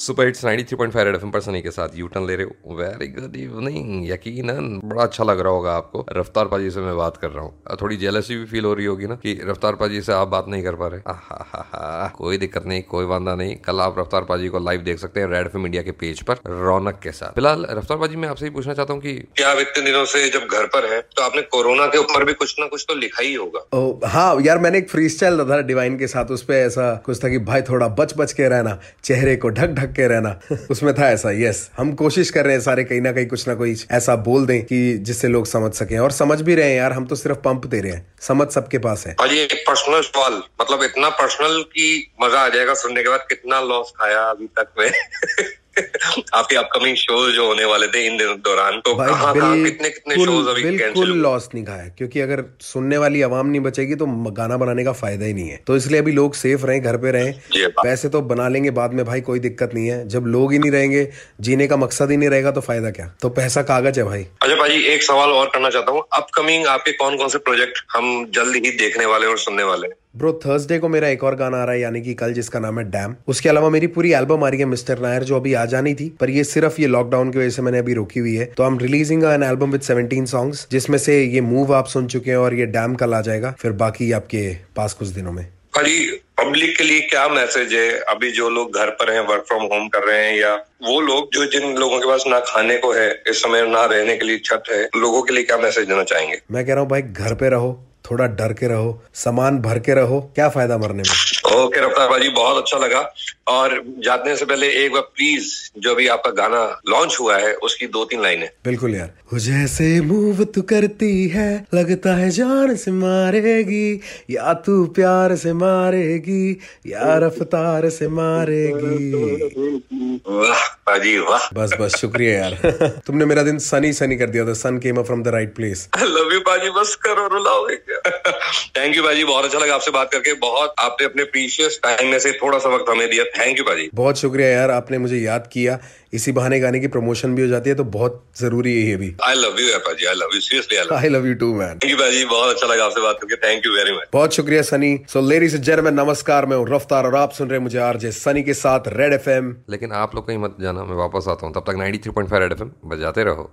Super hits 93.5 red FM पर सनी के साथ यू टर्न ले रहे हो। वेरी गुड इवनिंग यकीनन बड़ा अच्छा लग रहा होगा आपको। रफ्तार पाजी से मैं बात कर रहा हूँ। थोड़ी जेलसी भी फील हो रही होगी ना कि रफ्तार पाजी से आप बात नहीं कर पा रहे। आहा कोई दिक्कत नहीं कोई वादा नहीं। कल आप रफ्तार पाजी को लाइव देख सकते हैं रेड एफएम इंडिया के पेज पर रौनक के साथ। फ़िलहाल रफ्तार पाजी मैं आपसे ही पूछना चाहता हूँ की क्या आप इतने दिनों से जब घर पर है तो आपने कोरोना के ऊपर भी कुछ ना कुछ तो लिखा ही होगा। हाँ यार मैंने एक फ्री स्टाइल था डिवाइन के साथ उस पर ऐसा कुछ था कि भाई थोड़ा बच बच के रहना चेहरे को ढक ढक के रहना। उसमें था ऐसा यस हम कोशिश कर रहे हैं सारे कहीं ना कहीं कुछ ना कोई ऐसा बोल दें कि जिससे लोग समझ सके। और समझ भी रहे हैं, यार, हम तो सिर्फ़ पंप दे रहे हैं। समझ सबके पास है। और ये पर्सनल सवाल मतलब इतना पर्सनल की मज़ा आ जाएगा सुनने के बाद, कितना लॉस खाया अभी तक में। आपके अपकमिंग शोज़ जो होने वाले थे इन दिनों दौरान। तो कहाँ कहाँ कितने कितने शोज़ अभी बिल्कुल लॉस नहीं खाया क्योंकि अगर सुनने वाली आवाम नहीं बचेगी तो गाना बनाने का फ़ायदा ही नहीं है। तो इसलिए अभी लोग सेफ़ रहे घर पे रहे। पैसे तो बना लेंगे बाद में भाई कोई दिक्कत नहीं है। जब लोग ही नहीं रहेंगे जीने का मकसद ही नहीं रहेगा तो फ़ायदा क्या? तो पैसा कागज़ है भाई। अच्छा भाई एक सवाल और करना चाहता हूँ। अपकमिंग आपके कौन कौन से प्रोजेक्ट हम जल्द ही देखने वाले और सुनने वाले हैं? ब्रो थर्सडे को मेरा एक और गाना आ रहा है यानी कि कल जिसका नाम है डैम उसके अलावा मेरी पूरी एल्बम आ रही है मिस्टर नायर जो अभी आ जानी थी पर ये सिर्फ़ ये लॉकडाउन की वजह से मैंने अभी रोकी हुई है। तो I am releasing an album with 17 songs जिसमें से ये मूव आप सुन चुके हैं और ये डैम कल आ जाएगा फिर बाकी आपके पास कुछ दिनों में। भाई पब्लिक के लिए क्या मैसेज है? अभी जो लोग घर पर हैं वर्क फ्रॉम होम कर रहे हैं या वो लोग जो जिन लोगों के पास ना खाने को है इस समय ना रहने के लिए छत है लोगों के लिए क्या मैसेज देना चाहेंगे? मैं कह रहा हूँ भाई घर पे रहो थोड़ा डर के रहो सामान भर के रहो क्या फ़ायदा मरने में? ओके रफ्तार भाजी बहुत अच्छा लगा। और जाने से पहले एक बार प्लीज़ जो भी आपका गाना लॉन्च हुआ है उसकी दो तीन लाइनें। बिल्कुल यार। जैसे मूव तू करती है लगता है जान से मारेगी या तू प्यार से मारेगी या रफ्तार से मारेगी। वाह भाजी वाह। बस बस शुक्रिया यार। तुमने मेरा दिन सनी सनी कर दिया था। Sun came up from the right place I love you भाजी बस करो रुलाओगे थैंक यू भाजी बहुत अच्छा लगा आपसे बात करके। बहुत आपने अपने प्रीशियस टाइम में से थोड़ा सा वक्त हमें दिया। थैंक यू भाजी बहुत शुक्रिया यार आपने मुझे याद किया। इसी बहाने गाने की प्रमोशन भी हो जाती है तो बहुत ज़रूरी है ये भी। आई लव यू भाजी I love you seriously I love you too man thank you भाजी बहुत अच्छा लगा आपसे बात करके। थैंक यू वेरी मच बहुत शुक्रिया Sunny. So ladies and gentleman नमस्कार मैं हूँ रफ्तार और आप सुन रहे हैं मुझे आरजे सनी के साथ रेड एफएम लेकिन आप लोग कहीं मत जाना। मैं वापस आता हूँ। तब तक 93.5 एफ़ एम बजाते रहो।